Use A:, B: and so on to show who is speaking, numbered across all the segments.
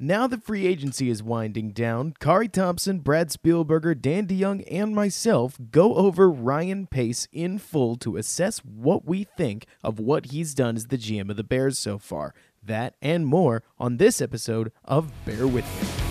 A: Now that free agency is winding down, Kari Thompson, Brad Spielberger, Dan DeYoung, and myself go over Ryan Pace in full to assess what we think of what he's done as the GM of the Bears so far. That and more on this episode of Bear With Me.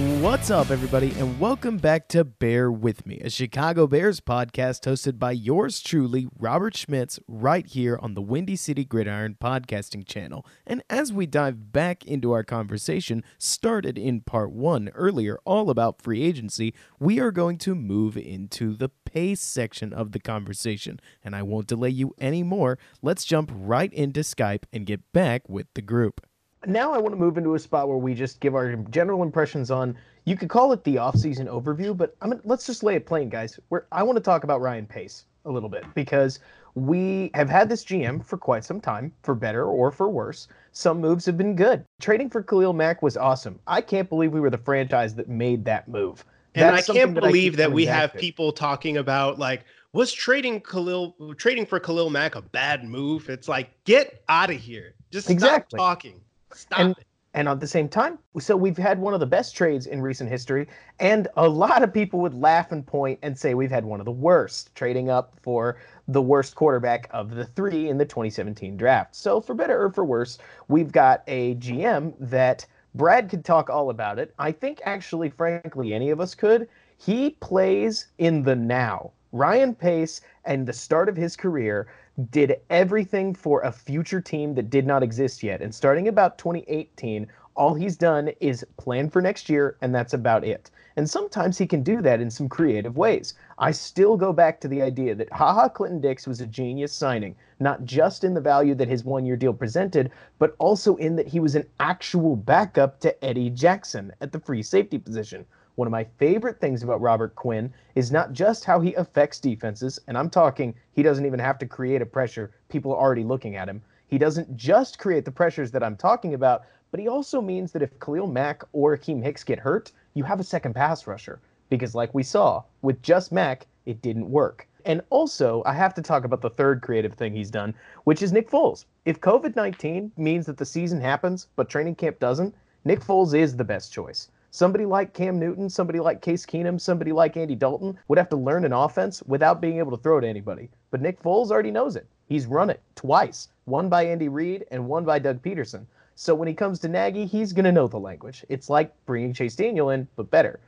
A: What's up, everybody, and welcome back to Bear With Me, a Chicago Bears podcast hosted by yours truly, Robert Schmitz, right here on the Windy City Gridiron podcasting channel. And as we dive back into our conversation, started in part one earlier, all about free agency, we are going to move into the pace section of the conversation. And I won't delay you anymore. Let's jump right into Skype and get back with the group
B: now I want to move into a spot where we just give our general impressions on. You could call it the off-season overview, but I'm gonna, let's just lay it plain, guys. Where I want to talk about Ryan Pace a little bit because we have had this GM for quite some time, for better or for worse. Some moves have been good. Trading for Khalil Mack was awesome. I can't believe we were the franchise that made that move.
C: And I can't believe that, that we have to. people talking about like was trading Khalil trading for Khalil Mack a bad move? It's like get out of here. Just exactly. stop talking. Stop
B: and,
C: it.
B: And at the same time, so we've had one of the best trades in recent history, and a lot of people would laugh and point and say we've had one of the worst, trading up for the worst quarterback of the three in the 2017 draft. So for better or for worse, we've got a GM that Brad could talk all about it. I think actually, frankly, any of us could. He plays in the now. Ryan Pace and the start of his career did everything for a future team that did not exist yet. And starting about 2018, all he's done is plan for next year, and that's about it. And sometimes he can do that in some creative ways. I still go back to the idea that HaHa Clinton Dix was a genius signing, not just in the value that his one year deal presented, but also in that he was an actual backup to Eddie Jackson at the free safety position. One of my favorite things about Robert Quinn is not just how he affects defenses, and I'm talking he doesn't even have to create a pressure, people are already looking at him. He doesn't just create the pressures that I'm talking about, but he also means that if Khalil Mack or Akiem Hicks get hurt, you have a second pass rusher. Because, like we saw, with just Mack, it didn't work. And also, I have to talk about the third creative thing he's done, which is Nick Foles. If COVID 19 means that the season happens, but training camp doesn't, Nick Foles is the best choice. Somebody like Cam Newton, somebody like Case Keenum, somebody like Andy Dalton would have to learn an offense without being able to throw to anybody. But Nick Foles already knows it. He's run it twice, one by Andy Reid and one by Doug Pederson. So when he comes to Nagy, he's going to know the language. It's like bringing Chase Daniel in, but better.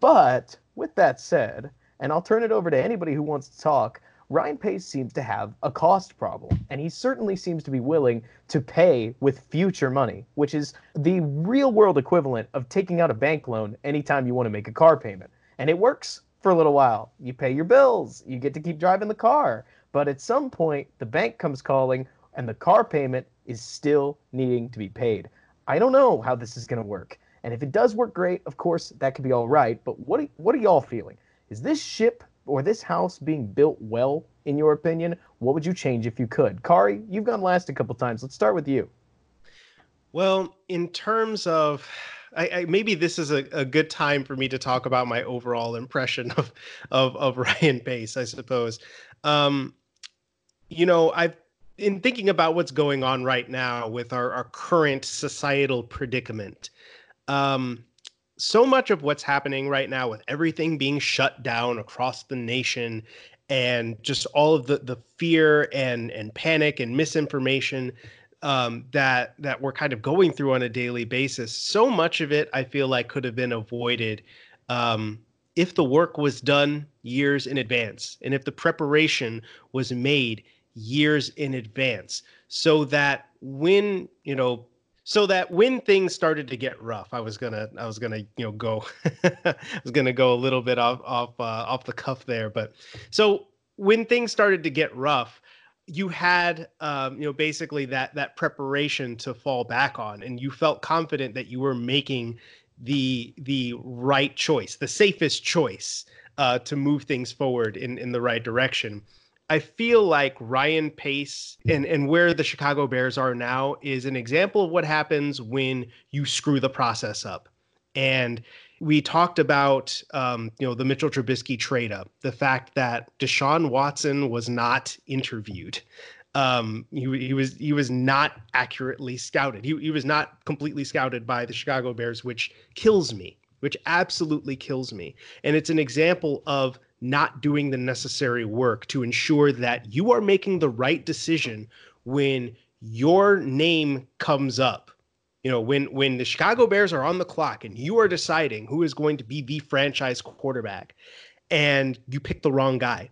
B: But with that said, and I'll turn it over to anybody who wants to talk, Ryan Pace seems to have a cost problem, and he certainly seems to be willing to pay with future money, which is the real world equivalent of taking out a bank loan anytime you want to make a car payment. And it works for a little while. You pay your bills, you get to keep driving the car. But at some point, the bank comes calling, and the car payment is still needing to be paid. I don't know how this is going to work. And if it does work great, of course, that could be all right. But what what are y'all feeling? Is this ship or this house being built well, in your opinion? What would you change if you could? Kari, you've gone last a couple times. Let's start with you.
C: Well, in terms of I, I, maybe this is a, a good time for me to talk about my overall impression of of, of Ryan Pace, I suppose. Um, you know, I've in thinking about what's going on right now with our, our current societal predicament. Um, so much of what's happening right now with everything being shut down across the nation and just all of the the fear and and panic and misinformation um, that that we're kind of going through on a daily basis. So much of it, I feel like, could have been avoided um, if the work was done years in advance, and if the preparation was made years in advance, so that when you know so that when things started to get rough i was gonna i was gonna you know go i was gonna go a little bit off off uh, off the cuff there. But so when things started to get rough you had um, you know basically that that preparation to fall back on and you felt confident that you were making the the right choice the safest choice uh, to move things forward in in the right direction I feel like Ryan Pace and, and where the Chicago Bears are now is an example of what happens when you screw the process up. And we talked about um, you know the Mitchell Trubisky trade up, the fact that Deshaun Watson was not interviewed. Um, he, he was he was not accurately scouted. He, he was not completely scouted by the Chicago Bears, which kills me, which absolutely kills me. And it's an example of not doing the necessary work to ensure that you are making the right decision when your name comes up. You know when when the chicago bears are on the clock and you are deciding who is going to be the franchise quarterback and you pick the wrong guy.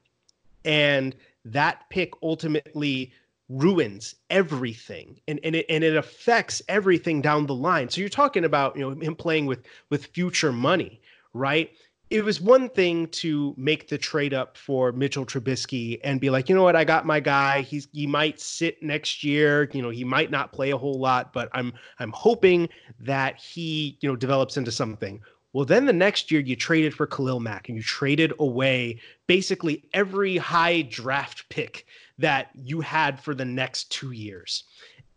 C: And that pick ultimately ruins everything and, and it and it affects everything down the line. So you're talking about you know him playing with with future money right it was one thing to make the trade up for Mitchell Trubisky and be like, you know what, I got my guy. He's he might sit next year. You know, he might not play a whole lot, but I'm I'm hoping that he you know develops into something. Well, then the next year you traded for Khalil Mack and you traded away basically every high draft pick that you had for the next two years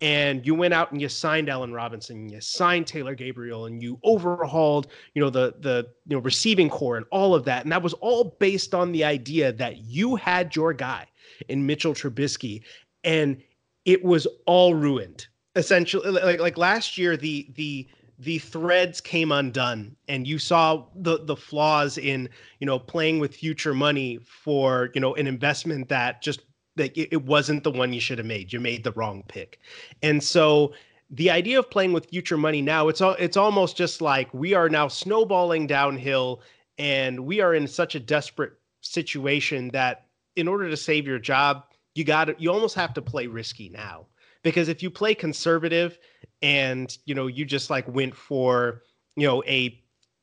C: and you went out and you signed Allen Robinson, you signed Taylor Gabriel, and you overhauled, you know, the the you know receiving corps and all of that, and that was all based on the idea that you had your guy in Mitchell Trubisky, and it was all ruined essentially. Like like last year, the the the threads came undone and you saw the the flaws in you know playing with future money for you know an investment that just like it, it wasn't the one you should have made. You made the wrong pick. And so the idea of playing with future money now, it's all it's almost just like we are now snowballing downhill and we are in such a desperate situation that in order to save your job, you got to you almost have to play risky now. Because if you play conservative and you know you just like went for you know a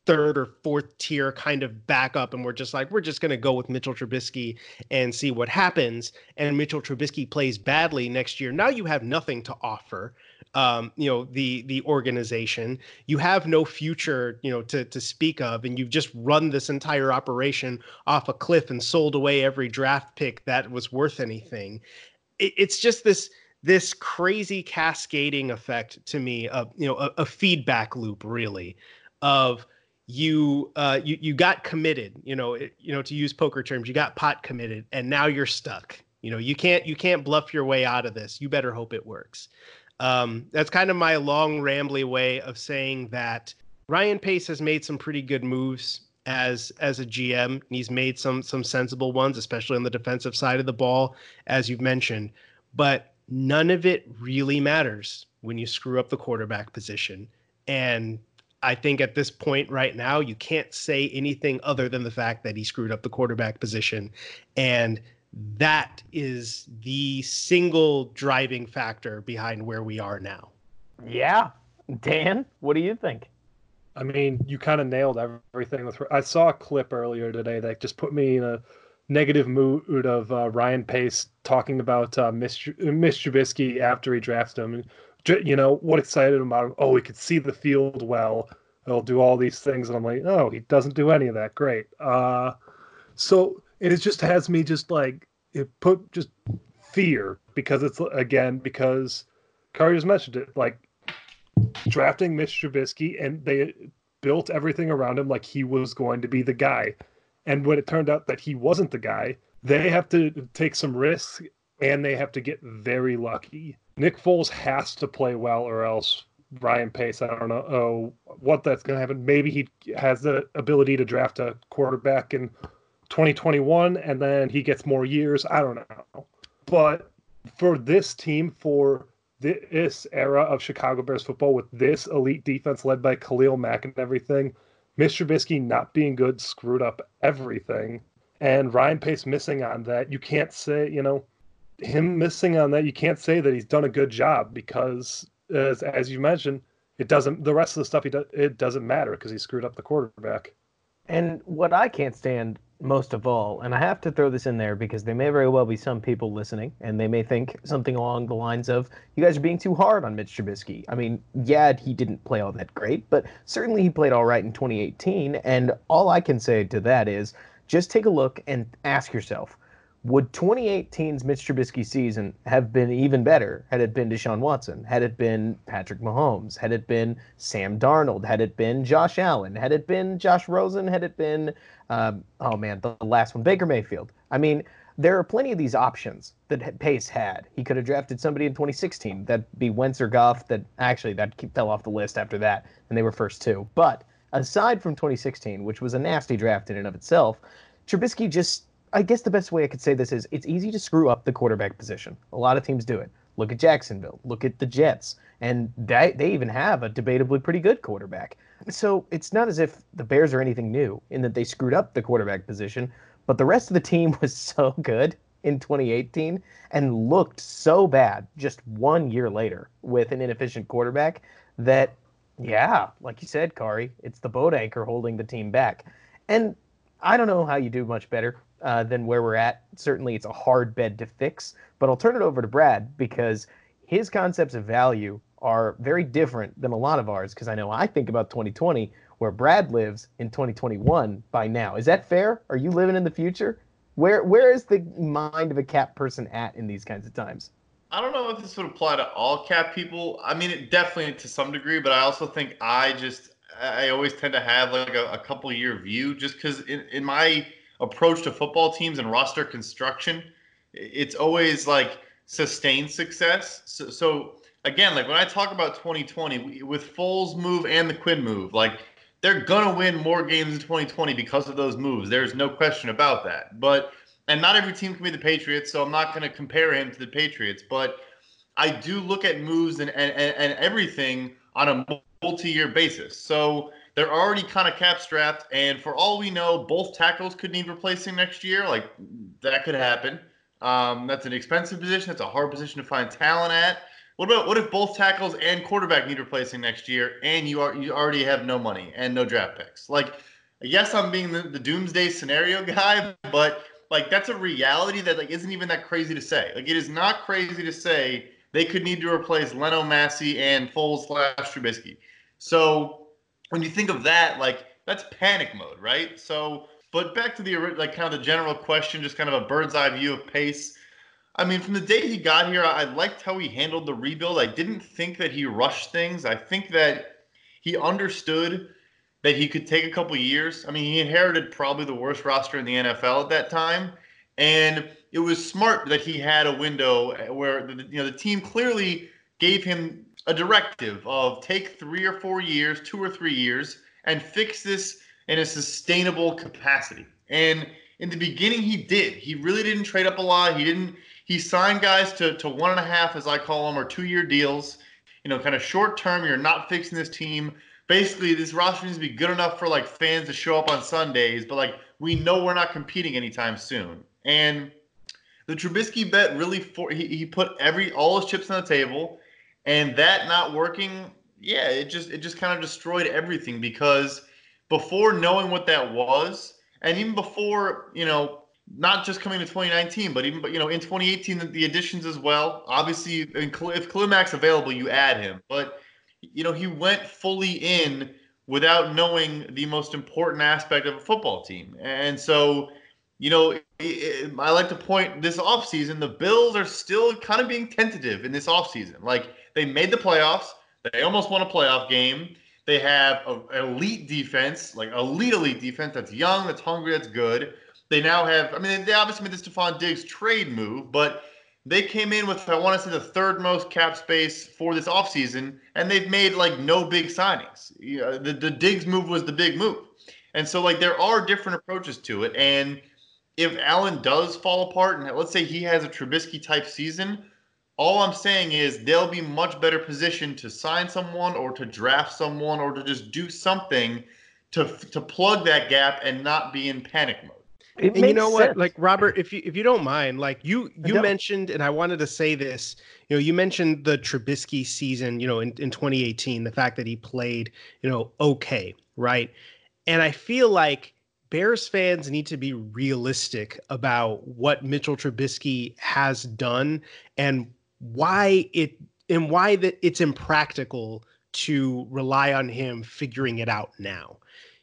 C: third or fourth tier kind of backup, and we're just like, we're just going to go with Mitchell Trubisky and see what happens. And Mitchell Trubisky plays badly next year. Now you have nothing to offer. Um, you know the the organization. You have no future, you know, to to speak of, and you've just run this entire operation off a cliff and sold away every draft pick that was worth anything. It, it's just this this crazy cascading effect to me of you know a, a feedback loop really of you uh you you got committed you know it, you know to use poker terms you got pot committed and now you're stuck. You know you can't you can't bluff your way out of this. You better hope it works. Um that's kind of my long rambly way of saying that ryan pace has made some pretty good moves as as a gm he's made some some sensible ones especially on the defensive side of the ball as you've mentioned. But none of it really matters when you screw up the quarterback position. And I think at this point right now, you can't say anything other than the fact that he screwed up the quarterback position. And that is the single driving factor behind where we are now.
B: Yeah. Dan, what do you think?
D: I mean, you kind of nailed everything. With I saw a clip earlier today that just put me in a negative mood of uh, Ryan Pace talking about uh, Mitch, Mitch Trubisky after he drafted him you know, what excited him about him? Oh, he could see the field well. He'll do all these things, and I'm like, oh, he doesn't do any of that. Great. Uh, so it just has me just like it put just fear because it's again because Kari just mentioned it like drafting Mitch Trubisky and they built everything around him like he was going to be the guy. And when it turned out that he wasn't the guy, they have to take some risks and they have to get very lucky. Nick Foles has to play well, or else Ryan Pace, I don't know oh, what that's going to happen. Maybe he has the ability to draft a quarterback in 2021 and then he gets more years. I don't know. But for this team, for this era of Chicago Bears football with this elite defense led by Khalil Mack and everything, Mr. Trubisky not being good screwed up everything. And Ryan Pace missing on that. You can't say, you know, him missing on that, you can't say that he's done a good job because, as as you mentioned, it doesn't. The rest of the stuff he does, it doesn't matter because he screwed up the quarterback.
B: And what I can't stand most of all, and I have to throw this in there because there may very well be some people listening, and they may think something along the lines of, "You guys are being too hard on Mitch Trubisky." I mean, yeah, he didn't play all that great, but certainly he played all right in 2018. And all I can say to that is, just take a look and ask yourself Would 2018's Mitch Trubisky season have been even better had it been Deshaun Watson, had it been Patrick Mahomes, had it been Sam Darnold, had it been Josh Allen, had it been Josh Rosen, had it been, um, oh man, the last one, Baker Mayfield? I mean, there are plenty of these options that Pace had. He could have drafted somebody in 2016. That'd be Wentz or Goff. That actually that fell off the list after that, and they were first two. But aside from 2016, which was a nasty draft in and of itself, Trubisky just I guess the best way I could say this is it's easy to screw up the quarterback position. A lot of teams do it. Look at Jacksonville. Look at the Jets. And they, they even have a debatably pretty good quarterback. So it's not as if the Bears are anything new in that they screwed up the quarterback position, but the rest of the team was so good in 2018 and looked so bad just one year later with an inefficient quarterback that, yeah, like you said, Kari, it's the boat anchor holding the team back. And I don't know how you do much better uh, than where we're at. Certainly, it's a hard bed to fix, but I'll turn it over to Brad because his concepts of value are very different than a lot of ours. Because I know I think about 2020, where Brad lives in 2021 by now. Is that fair? Are you living in the future? Where where is the mind of a cap person at in these kinds of times?
E: I don't know if this would apply to all cap people. I mean, it definitely to some degree, but I also think I just I always tend to have like a, a couple year view, just because in, in my approach to football teams and roster construction, it's always like sustained success. So, so again, like when I talk about 2020 with Foles move and the Quinn move, like they're gonna win more games in 2020 because of those moves. There's no question about that. But and not every team can be the Patriots, so I'm not gonna compare him to the Patriots. But I do look at moves and and, and everything on a multi-year basis. So they're already kind of cap strapped, and for all we know, both tackles could need replacing next year. Like that could happen. Um, that's an expensive position. That's a hard position to find talent at. What about what if both tackles and quarterback need replacing next year, and you are you already have no money and no draft picks? Like, yes, I'm being the, the doomsday scenario guy, but like that's a reality that like isn't even that crazy to say. Like it is not crazy to say they could need to replace Leno Massie and Foles slash Trubisky. So when you think of that, like that's panic mode, right? So, but back to the like kind of the general question, just kind of a bird's eye view of Pace. I mean, from the day he got here, I liked how he handled the rebuild. I didn't think that he rushed things. I think that he understood that he could take a couple years. I mean, he inherited probably the worst roster in the NFL at that time, and it was smart that he had a window where you know the team clearly gave him a directive of take three or four years, two or three years, and fix this in a sustainable capacity. And in the beginning, he did. He really didn't trade up a lot. He didn't. He signed guys to to one and a half, as I call them, or two year deals. You know, kind of short term. You're not fixing this team. Basically, this roster needs to be good enough for like fans to show up on Sundays, but like we know we're not competing anytime soon. And the Trubisky bet really for he, he put every all his chips on the table and that not working yeah it just it just kind of destroyed everything because before knowing what that was and even before you know not just coming to 2019 but even but you know in 2018 the, the additions as well obviously if Khalil Mack's available you add him. But you know he went fully in without knowing the most important aspect of a football team. And so you know, it, it, I like to point this offseason, the Bills are still kind of being tentative in this offseason. Like they made the playoffs. They almost won a playoff game. They have an elite defense, like elite, elite defense that's young, that's hungry, that's good. They now have, I mean, they obviously made the Stefon Diggs trade move, but they came in with, I want to say, the third most cap space for this offseason, and they've made like no big signings. the, the Diggs move was the big move. And so, like, there are different approaches to it. And if Allen does fall apart, and let's say he has a Trubisky type season, all I'm saying is they'll be much better positioned to sign someone or to draft someone or to just do something to to plug that gap and not be in panic mode.
C: It and you know sense. what, like Robert, if you if you don't mind, like you you mentioned, and I wanted to say this, you know, you mentioned the Trubisky season, you know, in, in 2018, the fact that he played, you know, okay, right? And I feel like Bears fans need to be realistic about what Mitchell Trubisky has done and why it and why that it's impractical to rely on him figuring it out now.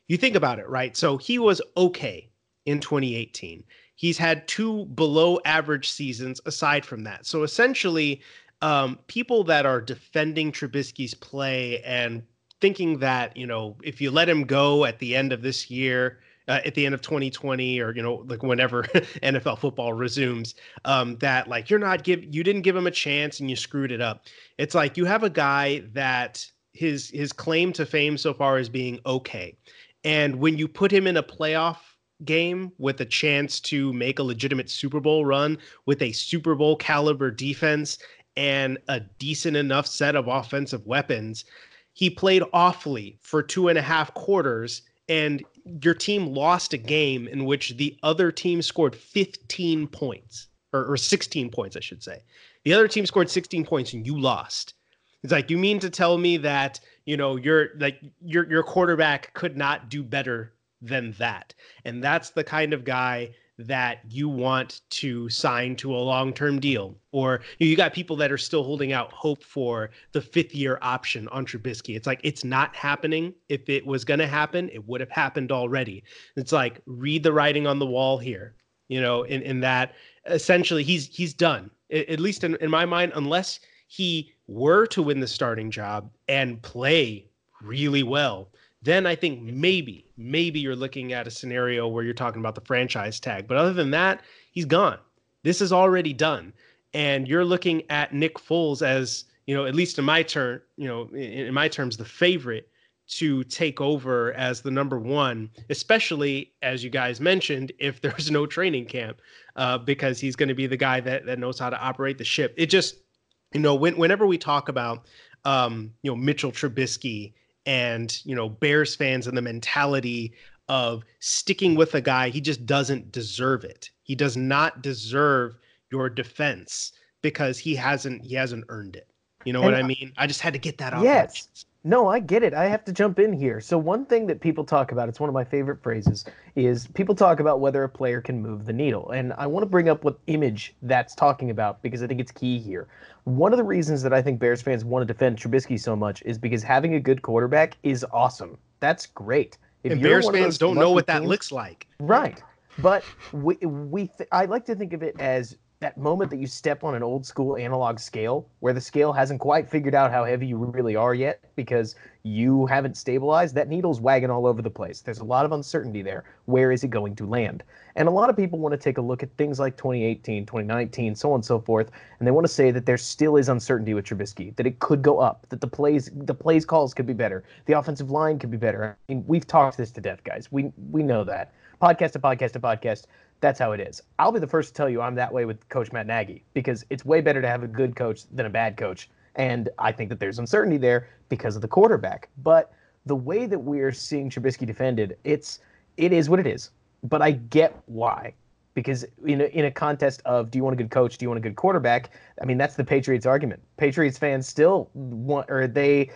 C: You think about it, right? So he was okay in 2018. He's had two below average seasons aside from that. So essentially, um, people that are defending Trubisky's play and thinking that, you know, if you let him go at the end of this year, uh, at the end of 2020 or you know like whenever NFL football resumes um, that like you're not give you didn't give him a chance and you screwed it up. It's like you have a guy that his his claim to fame so far is being okay. And when you put him in a playoff game with a chance to make a legitimate Super Bowl run with a Super Bowl caliber defense and a decent enough set of offensive weapons, he played awfully for two and a half quarters and your team lost a game in which the other team scored 15 points or, or 16 points, I should say. The other team scored 16 points and you lost. It's like you mean to tell me that you know your like your your quarterback could not do better than that, and that's the kind of guy that you want to sign to a long-term deal or you got people that are still holding out hope for the fifth year option on Trubisky. It's like it's not happening. If it was going to happen, it would have happened already. It's like read the writing on the wall here. You know, in in that essentially he's he's done. At least in, in my mind unless he were to win the starting job and play really well, then I think maybe, maybe you're looking at a scenario where you're talking about the franchise tag. But other than that, he's gone. This is already done. And you're looking at Nick Foles as, you know, at least in my turn, you know, in, in my terms, the favorite to take over as the number one, especially as you guys mentioned, if there's no training camp, uh, because he's going to be the guy that that knows how to operate the ship. It just, you know, when, whenever we talk about, um, you know, Mitchell Trubisky and you know Bears fans and the mentality of sticking with a guy he just doesn't deserve it. He does not deserve your defense because he hasn't he hasn't earned it. You know and what I mean? I just had to get that off.
B: Yes. No, I get it. I have to jump in here. So one thing that people talk about, it's one of my favorite phrases, is people talk about whether a player can move the needle. And I want to bring up what image that's talking about because I think it's key here. One of the reasons that I think Bears fans want to defend Trubisky so much is because having a good quarterback is awesome. That's great.
C: If and Bears fans don't know what that teams, looks like.
B: Right. But we we th- I like to think of it as that moment that you step on an old school analog scale where the scale hasn't quite figured out how heavy you really are yet because you haven't stabilized that needle's wagging all over the place. There's a lot of uncertainty there. Where is it going to land? And a lot of people want to take a look at things like 2018 2019 so on and so forth and they want to say that there still is uncertainty with Trubisky that it could go up that the plays the plays calls could be better the offensive line could be better. I mean we've talked this to death guys. We we know that. Podcast to podcast to podcast that's how it is. I'll be the first to tell you I'm that way with Coach Matt Nagy because it's way better to have a good coach than a bad coach. And I think that there's uncertainty there because of the quarterback. But the way that we're seeing Trubisky defended, it's it is what it is. But I get why. Because in a, in a contest of do you want a good coach, do you want a good quarterback? I mean that's the Patriots argument. Patriots fans still want, or they,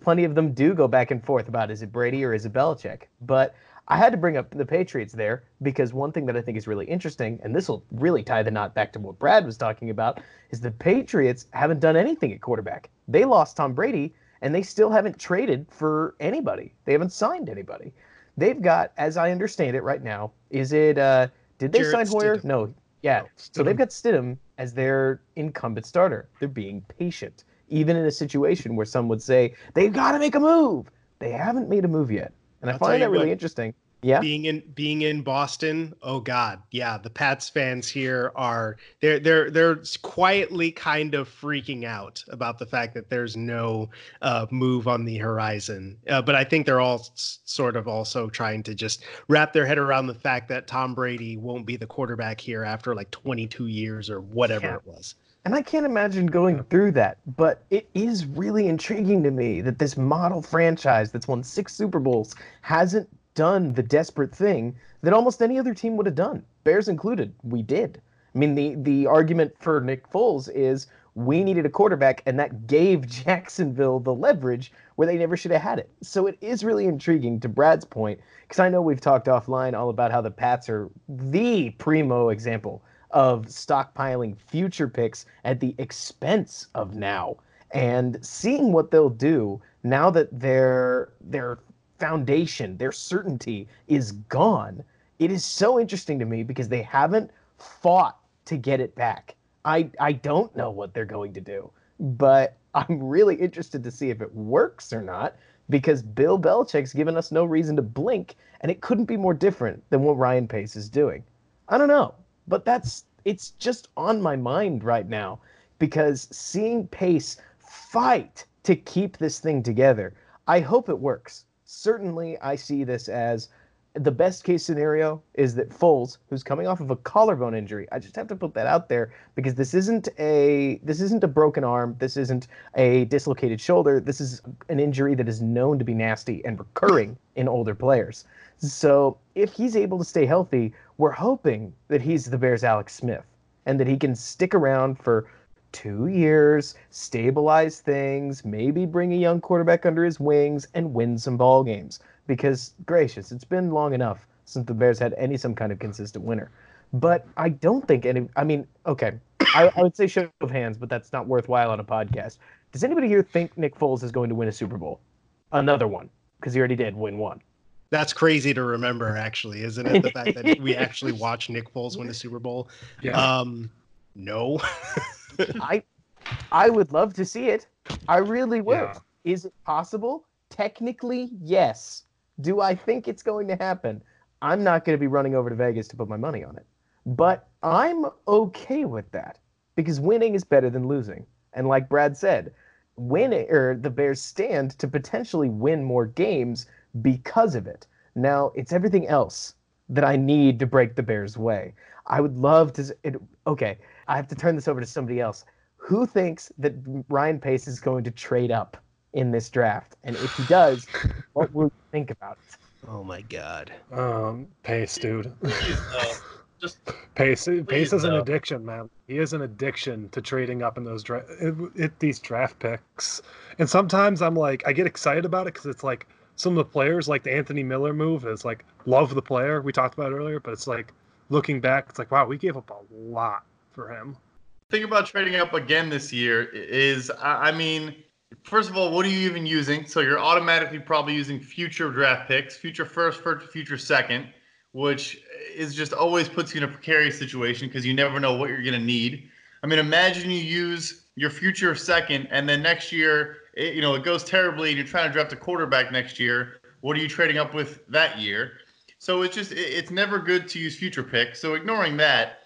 B: plenty of them do go back and forth about is it Brady or is it Belichick. But I had to bring up the Patriots there because one thing that I think is really interesting, and this will really tie the knot back to what Brad was talking about, is the Patriots haven't done anything at quarterback. They lost Tom Brady, and they still haven't traded for anybody. They haven't signed anybody. They've got, as I understand it right now, is it? uh Did they Jarrett sign Hoyer? Stidham. No. Yeah. No, so they've got Stidham as their incumbent starter. They're being patient, even in a situation where some would say they've got to make a move. They haven't made a move yet. And I'll I find that really what, interesting. Yeah.
C: Being in being in Boston, oh God, yeah. The Pats fans here are they're they're they're quietly kind of freaking out about the fact that there's no uh, move on the horizon. Uh, but I think they're all s- sort of also trying to just wrap their head around the fact that Tom Brady won't be the quarterback here after like 22 years or whatever yeah. it was.
B: And I can't imagine going through that, but it is really intriguing to me that this model franchise that's won six Super Bowls hasn't done the desperate thing that almost any other team would have done, Bears included. We did. I mean, the the argument for Nick Foles is we needed a quarterback, and that gave Jacksonville the leverage where they never should have had it. So it is really intriguing to Brad's point, because I know we've talked offline all about how the Pats are the primo example of stockpiling future picks at the expense of now. And seeing what they'll do now that their their foundation, their certainty is gone, it is so interesting to me because they haven't fought to get it back. I I don't know what they're going to do, but I'm really interested to see if it works or not because Bill Belichick's given us no reason to blink, and it couldn't be more different than what Ryan Pace is doing. I don't know, but that's it's just on my mind right now because seeing Pace fight to keep this thing together, I hope it works. Certainly, I see this as the best case scenario is that Foles, who's coming off of a collarbone injury, I just have to put that out there because this isn't a this isn't a broken arm, this isn't a dislocated shoulder. This is an injury that is known to be nasty and recurring in older players. So if he's able to stay healthy, we're hoping that he's the Bears' Alex Smith and that he can stick around for two years, stabilize things, maybe bring a young quarterback under his wings, and win some ball games because gracious, it's been long enough since the Bears had any some kind of consistent winner. But I don't think any. I mean, okay, I, I would say show of hands, but that's not worthwhile on a podcast. Does anybody here think Nick Foles is going to win a Super Bowl? Another one, because he already did win one.
C: That's crazy to remember, actually, isn't it? The fact that we actually watched Nick Foles win a Super Bowl.
D: Yeah.
C: Um, no.
B: I, I would love to see it. I really would.
D: Yeah.
B: Is it possible? Technically, yes. Do I think it's going to happen? I'm not going to be running over to Vegas to put my money on it. But I'm okay with that because winning is better than losing. And like Brad said, winning or er, the Bears stand to potentially win more games because of it. Now, it's everything else that I need to break the Bears' way. I would love to. It, okay, I have to turn this over to somebody else. Who thinks that Ryan Pace is going to trade up in this draft? And if he does, what will you think about it?
C: oh my God.
D: Um, Pace, dude.
E: Please, no. Just
D: Pace, Pace is an addiction, man. He is an addiction to trading up in those dra- it, it, these draft picks. And sometimes I'm like, I get excited about it because it's like some of the players, like the Anthony Miller move, is like love the player we talked about earlier. But it's like looking back, it's like wow, we gave up a lot for him.
E: think about trading up again this year is I I mean, first of all, what are you even using? So you're automatically probably using future draft picks, future first, first future second, which is just always puts you in a precarious situation because you never know what you're going to need. I mean, imagine you use your future second and then next year, it, you know, it goes terribly and you're trying to draft a quarterback next year. What are you trading up with that year? So it's just it- it's never good to use future picks. So ignoring that,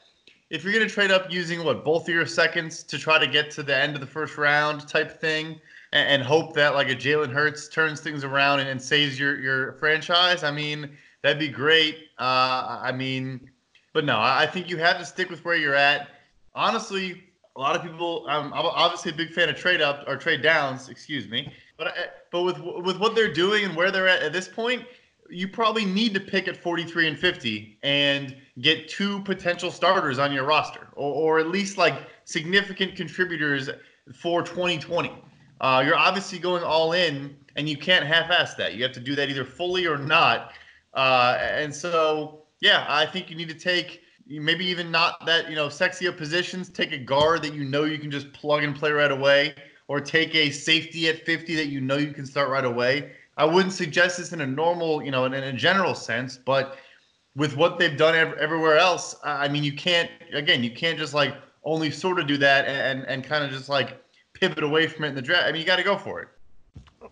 E: if you're going to trade up using what both of your seconds to try to get to the end of the first round type thing and, and hope that like a Jalen Hurts turns things around and, and saves your your franchise, I mean that'd be great. Uh, I mean, but no, I I think you have to stick with where you're at. Honestly, a lot of people. Um, I'm obviously a big fan of trade up or trade downs. Excuse me, but I, but with with what they're doing and where they're at at this point, you probably need to pick at 43 and 50 and get two potential starters on your roster, or, or at least like significant contributors for 2020. Uh, you're obviously going all in, and you can't half-ass that. You have to do that either fully or not. Uh, and so, yeah, I think you need to take maybe even not that you know sexy of positions. Take a guard that you know you can just plug and play right away, or take a safety at 50 that you know you can start right away. I wouldn't suggest this in a normal, you know, in, in a general sense, but with what they've done ev- everywhere else, I mean, you can't again, you can't just like only sort of do that and and, and kind of just like pivot away from it in the draft. I mean, you got to go for it.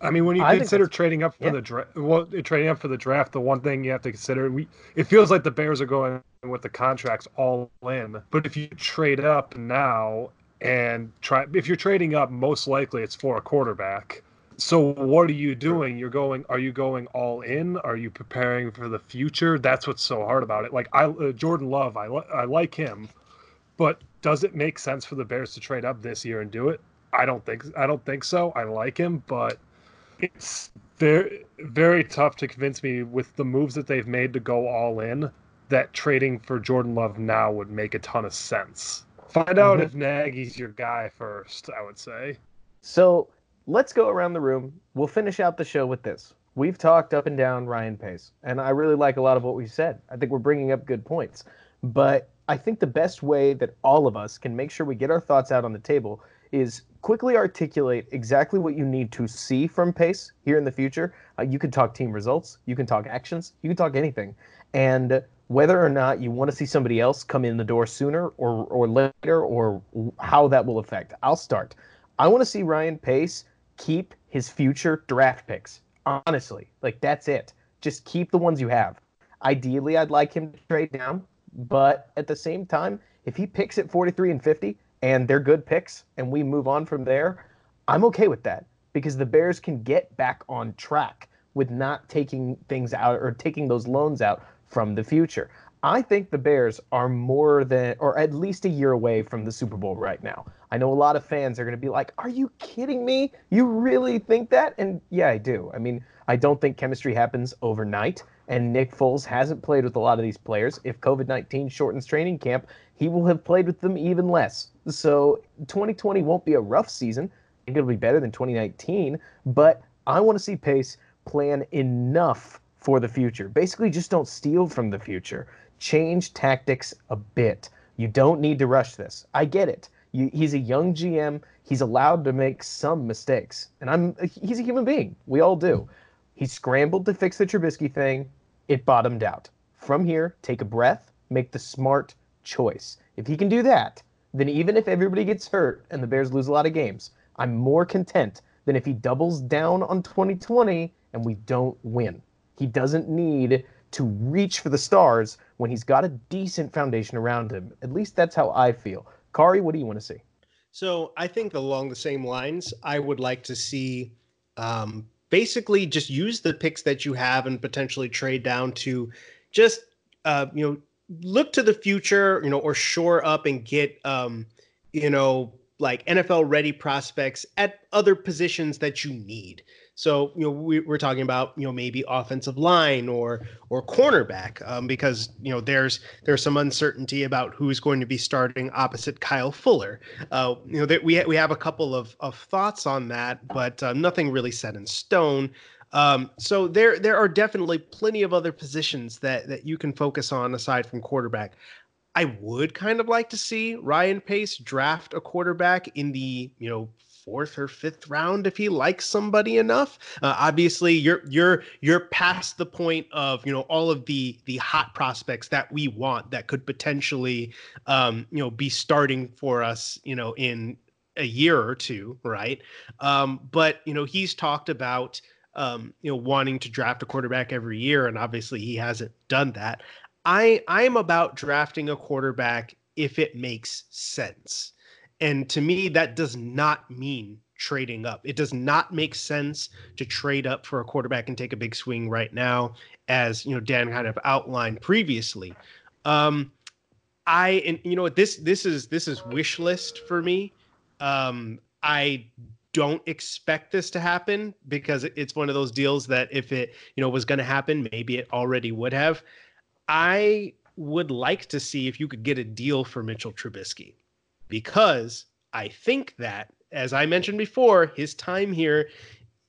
D: I mean, when you
B: I
D: consider trading up for
B: yeah.
D: the draft, well, trading up for the draft, the one thing you have to consider, we it feels like the Bears are going with the contracts all in. But if you trade up now and try, if you're trading up, most likely it's for a quarterback. So what are you doing? You're going. Are you going all in? Are you preparing for the future? That's what's so hard about it. Like I, uh, Jordan Love, I li- I like him, but does it make sense for the Bears to trade up this year and do it? I don't think. I don't think so. I like him, but it's very very tough to convince me with the moves that they've made to go all in that trading for Jordan Love now would make a ton of sense. Find out
B: Mhm.
D: if Nagy's your guy first, I would say.
B: So let's go around the room. We'll finish out the show with this. We've talked up and down Ryan Pace, and I really like a lot of what we said. I think we're bringing up good points. But I think the best way that all of us can make sure we get our thoughts out on the table is quickly articulate exactly what you need to see from Pace here in the future. Uh, you can talk team results, you can talk actions, you can talk anything. And whether or not you want to see somebody else come in the door sooner or or later or how that will affect. I'll start. I want to see Ryan Pace keep his future draft picks. Honestly, like that's it. Just keep the ones you have. Ideally, I'd like him to trade down, but at the same time, if he picks at 43 and 50 and they're good picks and we move on from there, I'm okay with that because the Bears can get back on track with not taking things out or taking those loans out from the future. I think the Bears are more than, or at least a year away from the Super Bowl right now. I know a lot of fans are going to be like, Are you kidding me? You really think that? And yeah, I do. I mean, I don't think chemistry happens overnight. And Nick Foles hasn't played with a lot of these players. If COVID 19 shortens training camp, he will have played with them even less. So 2020 won't be a rough season. It'll be better than 2019. But I want to see Pace plan enough for the future. Basically, just don't steal from the future. Change tactics a bit. You don't need to rush this. I get it. You, he's a young GM. He's allowed to make some mistakes, and I'm he's a human being. We all do. He scrambled to fix the Trubisky thing. It bottomed out. From here, take a breath, make the smart choice. If he can do that, then even if everybody gets hurt and the Bears lose a lot of games, I'm more content than if he doubles down on 2020 and we don't win. He doesn't need to reach for the stars when he's got a decent foundation around him. At least that's how I feel. Kari, what do you want to see?
C: So I think along the same lines, I would like to see um, basically just use the picks that you have and potentially trade down to just uh, you know look to the future, you know, or shore up and get um, you know like NFL ready prospects at other positions that you need. So you know we, are talking about you know maybe offensive line or or cornerback um, because you know there's there's some uncertainty about who's going to be starting opposite Kyle Fuller. Uh, you know that we ha- we have a couple of of thoughts on that, but uh, nothing really set in stone. Um, so there there are definitely plenty of other positions that that you can focus on aside from quarterback. I would kind of like to see Ryan Pace draft a quarterback in the you know fourth or fifth round if he likes somebody enough. Uh, obviously, you're you're you're past the point of you know all of the the hot prospects that we want that could potentially um, you know be starting for us you know in a year or two, right? Um, but you know he's talked about um, you know wanting to draft a quarterback every year, and obviously he hasn't done that. I I am about drafting a quarterback if it makes sense. And to me, that does not mean trading up. It does not make sense to trade up for a quarterback and take a big swing right now, as you know, Dan kind of outlined previously. Um, I and you know what this this is this is wish list for me. Um, I don't expect this to happen because it's one of those deals that if it you know was going to happen, maybe it already would have. I would like to see if you could get a deal for Mitchell Trubisky because I think that, as I mentioned before, his time here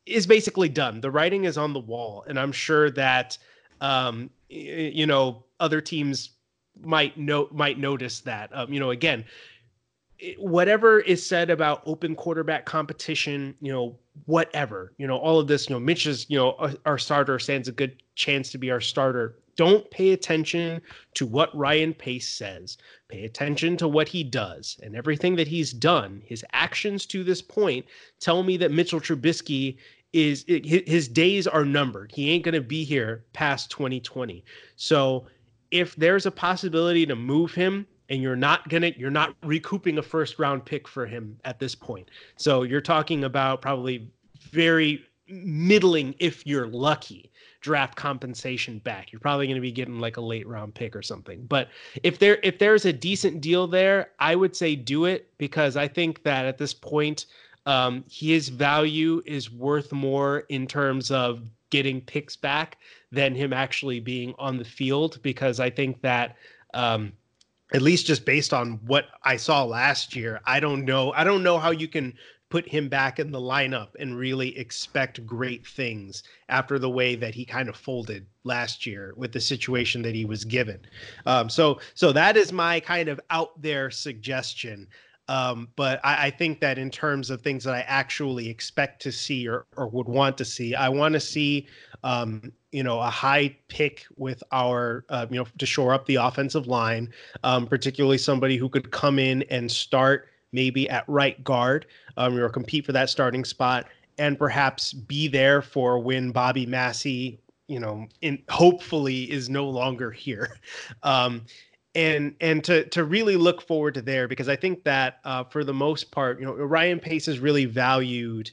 C: is basically done. The writing is on the wall, and I'm sure that um, you know other teams might know might notice that. Um, you know, again, whatever is said about open quarterback competition, you know, whatever, you know, all of this, you know, Mitch is, you know, our starter stands a good chance to be our starter don't pay attention to what Ryan Pace says. Pay attention to what he does. And everything that he's done, his actions to this point, tell me that Mitchell Trubisky is his days are numbered. He ain't going to be here past 2020. So if there's a possibility to move him and you're not going to you're not recouping a first round pick for him at this point. So you're talking about probably very middling if you're lucky draft compensation back. You're probably going to be getting like a late round pick or something. But if there if there's a decent deal there, I would say do it because I think that at this point um, his value is worth more in terms of getting picks back than him actually being on the field because I think that um, at least just based on what I saw last year, I don't know. I don't know how you can put him back in the lineup and really expect great things after the way that he kind of folded last year with the situation that he was given. Um, so, so that is my kind of out there suggestion. Um, but I, I, think that in terms of things that I actually expect to see or, or would want to see, I want to see, um, you know, a high pick with our, uh, you know, to shore up the offensive line, um, particularly somebody who could come in and start maybe at right guard, um, or compete for that starting spot, and perhaps be there for when Bobby Massie you know in hopefully is no longer here. Um and and to to really look forward to there because I think that uh, for the most part, you know, Ryan Pace has really valued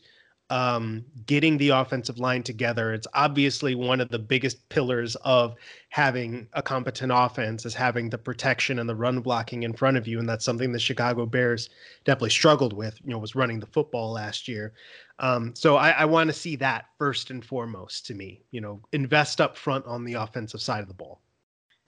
C: um, getting the offensive line together. It's obviously one of the biggest pillars of having a competent offense is having the protection and the run blocking in front of you, and that's something the Chicago Bears definitely struggled with. You know, was running the football last year. Um, so I, I want to see that first and foremost to me. You know, invest up front on the offensive side of the ball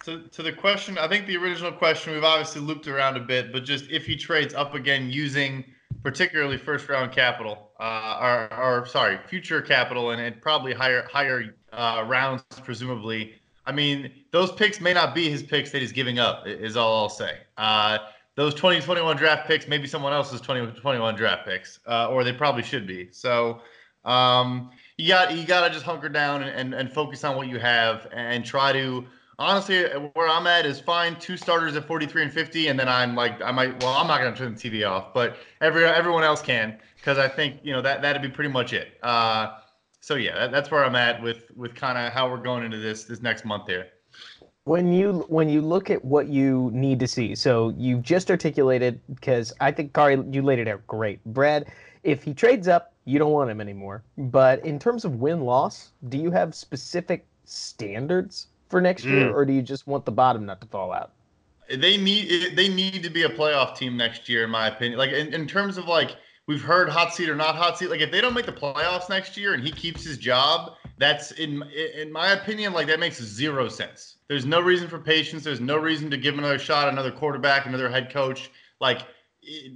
E: to, to the question, I think the original question we've obviously looped around a bit, but just if he trades up again using particularly first round capital, uh, or, or sorry, future capital, and, and probably higher higher uh, rounds presumably. I mean, those picks may not be his picks that he's giving up. Is all I'll say. Uh, those 2021 draft picks, maybe someone else's 2021 draft picks, uh, or they probably should be. So. Um, you got you got to just hunker down and, and, and focus on what you have and try to honestly, where I'm at is fine. Two starters at 43 and 50, and then I'm like, I might. Well, I'm not going to turn the TV off, but every everyone else can because I think you know that that'd be pretty much it. Uh, so yeah, that, that's where I'm at with with kind of how we're going into this this next month here.
B: When you when you look at what you need to see, so you just articulated because I think Kari, you laid it out great. Brad, if he trades up, you don't want him anymore. But in terms of win loss, do you have specific standards for next mm. year, or do you just want the bottom not to fall out?
E: They need they need to be a playoff team next year, in my opinion. Like in, in terms of like we've heard hot seat or not hot seat. Like if they don't make the playoffs next year and he keeps his job, that's in in my opinion like that makes zero sense. There's no reason for patience. There's no reason to give another shot, another quarterback, another head coach. Like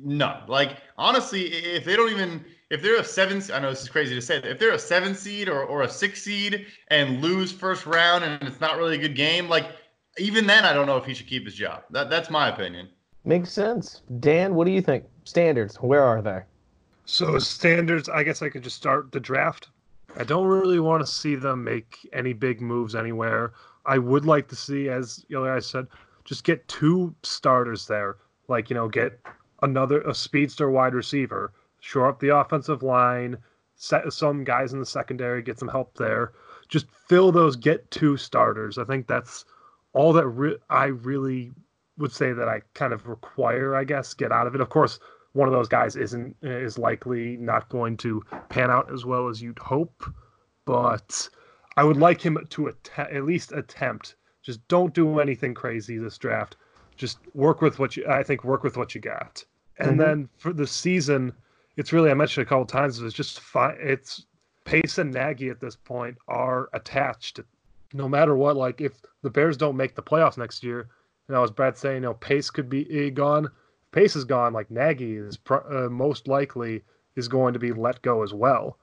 E: no. Like honestly, if they don't even if they're a seven, I know this is crazy to say, if they're a seven seed or, or a six seed and lose first round and it's not really a good game, like even then, I don't know if he should keep his job. That, that's my opinion.
B: Makes sense. Dan, what do you think? Standards, where are they?
D: So standards, I guess I could just start the draft. I don't really want to see them make any big moves anywhere. I would like to see, as you know, I said, just get two starters there. Like you know, get another a speedster wide receiver shore up the offensive line, set some guys in the secondary, get some help there. Just fill those get two starters. I think that's all that re- I really would say that I kind of require, I guess, get out of it. Of course, one of those guys isn't is likely not going to pan out as well as you'd hope, but I would like him to att- at least attempt. Just don't do anything crazy this draft. Just work with what you I think work with what you got. And mm-hmm. then for the season, it's really I mentioned a couple times. It's just fine. It's Pace and Nagy at this point are attached. No matter what, like if the Bears don't make the playoffs next year, you know, as Brad saying, you know, Pace could be eh, gone. Pace is gone. Like Nagy is uh, most likely is going to be let go as well,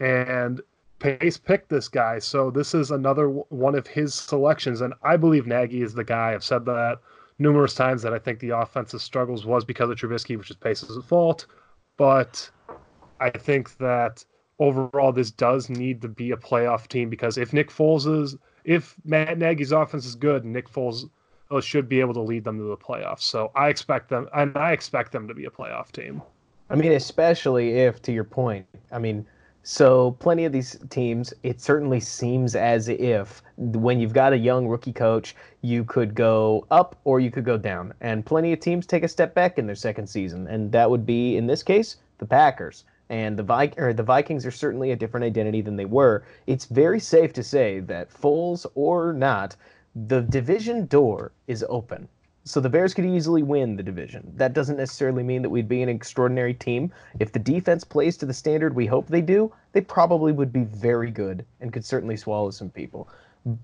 D: and Pace picked this guy, so this is another one of his selections. And I believe Nagy is the guy. I've said that numerous times that I think the offensive struggles was because of Trubisky, which is Pace's fault. But I think that overall this does need to be a playoff team because if Nick Foles is if Matt Nagy's offense is good, Nick Foles uh, should be able to lead them to the playoffs. So I expect them and I expect them to be a playoff team.
B: I mean, especially if to your point, I mean, so plenty of these teams, it certainly seems as if when you've got a young rookie coach, you could go up or you could go down. And plenty of teams take a step back in their second season, and that would be in this case the Packers. And the Vi- the Vikings are certainly a different identity than they were. It's very safe to say that Foles or not, the division door is open. So the Bears could easily win the division. That doesn't necessarily mean that we'd be an extraordinary team. If the defense plays to the standard we hope they do, they probably would be very good and could certainly swallow some people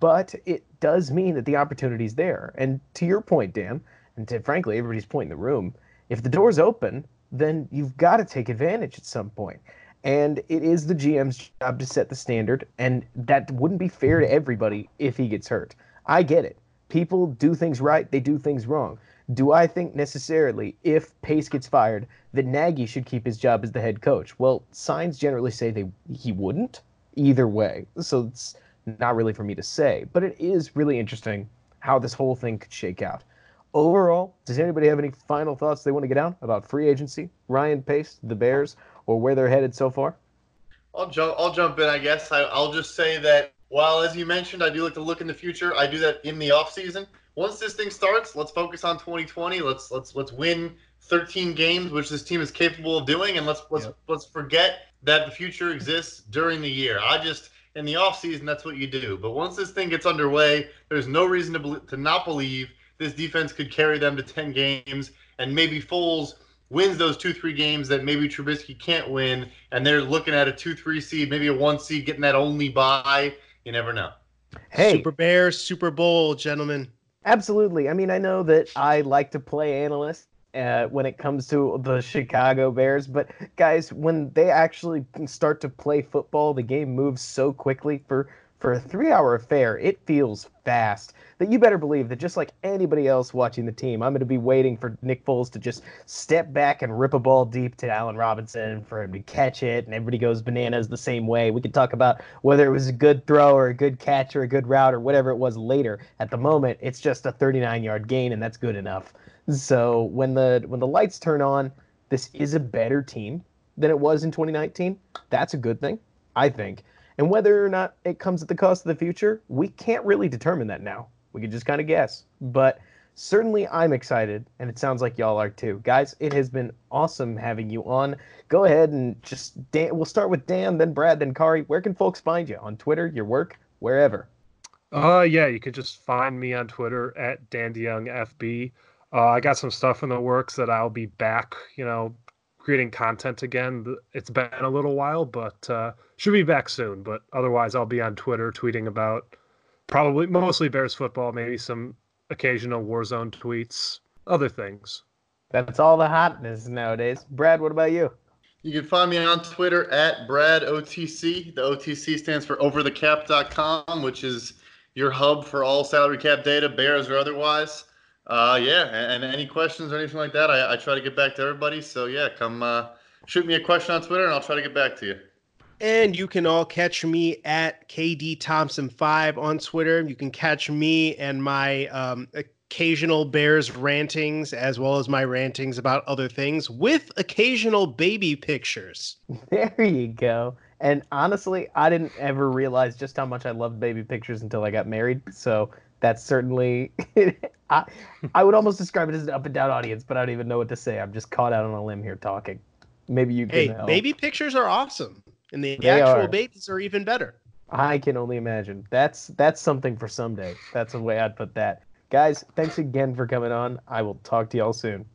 B: but it does mean that the opportunity is there. And to your point, Dan, and to frankly everybody's point in the room, if the door's open, then you've got to take advantage at some point. And it is the GM's job to set the standard, and that wouldn't be fair to everybody if he gets hurt. I get it. People do things right, they do things wrong. Do I think necessarily if Pace gets fired that Nagy should keep his job as the head coach? Well, signs generally say they he wouldn't either way. So it's not really for me to say, but it is really interesting how this whole thing could shake out. Overall, does anybody have any final thoughts they want to get out about free agency, Ryan Pace, the Bears, or where they're headed so far?
E: I'll jump. I'll jump in. I guess I, will just say that while, as you mentioned, I do like to look in the future. I do that in the off season. Once this thing starts, let's focus on 2020. Let's let's let's win 13 games, which this team is capable of doing, and let's let's yep. let's forget that the future exists during the year. I just in the off season, that's what you do. But once this thing gets underway, there's no reason to be- to not believe this defense could carry them to 10 games, and maybe Foles wins those two, three games that maybe Trubisky can't win, and they're looking at a two, three seed, maybe a one seed, getting that only bye. You never know.
C: Hey, Super Bears, Super Bowl, gentlemen.
B: Absolutely. I mean, I know that I like to play analyst uh, when it comes to the Chicago Bears, but guys, when they actually start to play football, the game moves so quickly for for a three-hour affair. It feels fast that you better believe that just like anybody else watching the team, I'm going to be waiting for Nick Foles to just step back and rip a ball deep to Allen Robinson for him to catch it, and everybody goes bananas the same way. We could talk about whether it was a good throw or a good catch or a good route or whatever it was later. At the moment, it's just a 39-yard gain, and that's good enough. So when the when the lights turn on, this is a better team than it was in 2019. That's a good thing, I think. And whether or not it comes at the cost of the future, we can't really determine that now. We could just kind of guess. But certainly I'm excited, and it sounds like y'all are too. Guys, it has been awesome having you on. Go ahead and just, Dan, we'll start with Dan, then Brad, then Kari. Where can folks find you? On Twitter, your work, wherever?
D: Uh, yeah, you can just find me on Twitter at DanDeYoungFB. Uh, I got some stuff in the works that I'll be back, you know, creating content again. It's been a little while, but uh, should be back soon. But otherwise, I'll be on Twitter tweeting about probably mostly Bears football, maybe some occasional Warzone tweets, other things.
B: That's all the hotness nowadays. Brad, what about you?
E: You can find me on Twitter at BradOTC. The OTC stands for OverTheCap.com, which is your hub for all salary cap data, Bears or otherwise. Uh, yeah, and, and, any questions or anything like that, I, I, try to get back to everybody. So yeah, come uh, shoot me a question on Twitter, and I'll try to get back to you.
C: And you can all catch me at KD Thompson5 on Twitter. You can catch me and my um, occasional Bears rantings, as well as my rantings about other things, with occasional baby pictures.
B: There you go. And honestly, I didn't ever realize just how much I loved baby pictures until I got married. So that's certainly I, I would almost describe it as an up and down audience, but I don't even know what to say. I'm just caught out on a limb here talking. Maybe you can.
C: Hey,
B: help.
C: baby pictures are awesome and the they actual are. babies are even better.
B: I can only imagine. That's that's something for someday. That's the way I'd put that. Guys, thanks again for coming on. I will talk to y'all soon.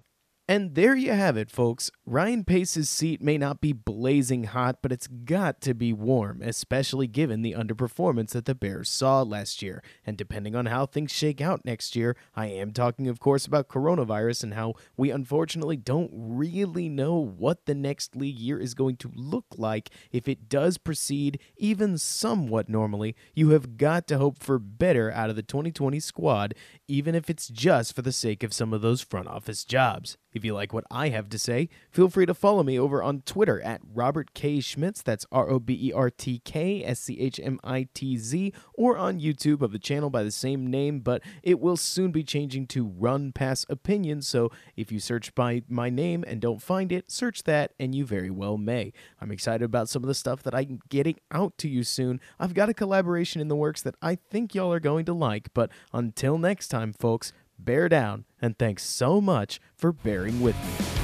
A: And there you have it, folks. Ryan Pace's seat may not be blazing hot, but it's got to be warm, especially given the underperformance that the Bears saw last year. And depending on how things shake out next year, I am talking, of course, about coronavirus and how we unfortunately don't really know what the next league year is going to look like. If it does proceed even somewhat normally, you have got to hope for better out of the 2020 squad, even if it's just for the sake of some of those front office jobs. If you like what I have to say, feel free to follow me over on Twitter at Robert K. Schmitz, that's R O B E R T K S C H M I T Z, or on YouTube of the channel by the same name, but it will soon be changing to Run Pass Opinions, so if you search by my name and don't find it, search that, and you very well may. I'm excited about some of the stuff that I'm getting out to you soon. I've got a collaboration in the works that I think y'all are going to like, but until next time, folks, bear down, and thanks so much for bearing with me.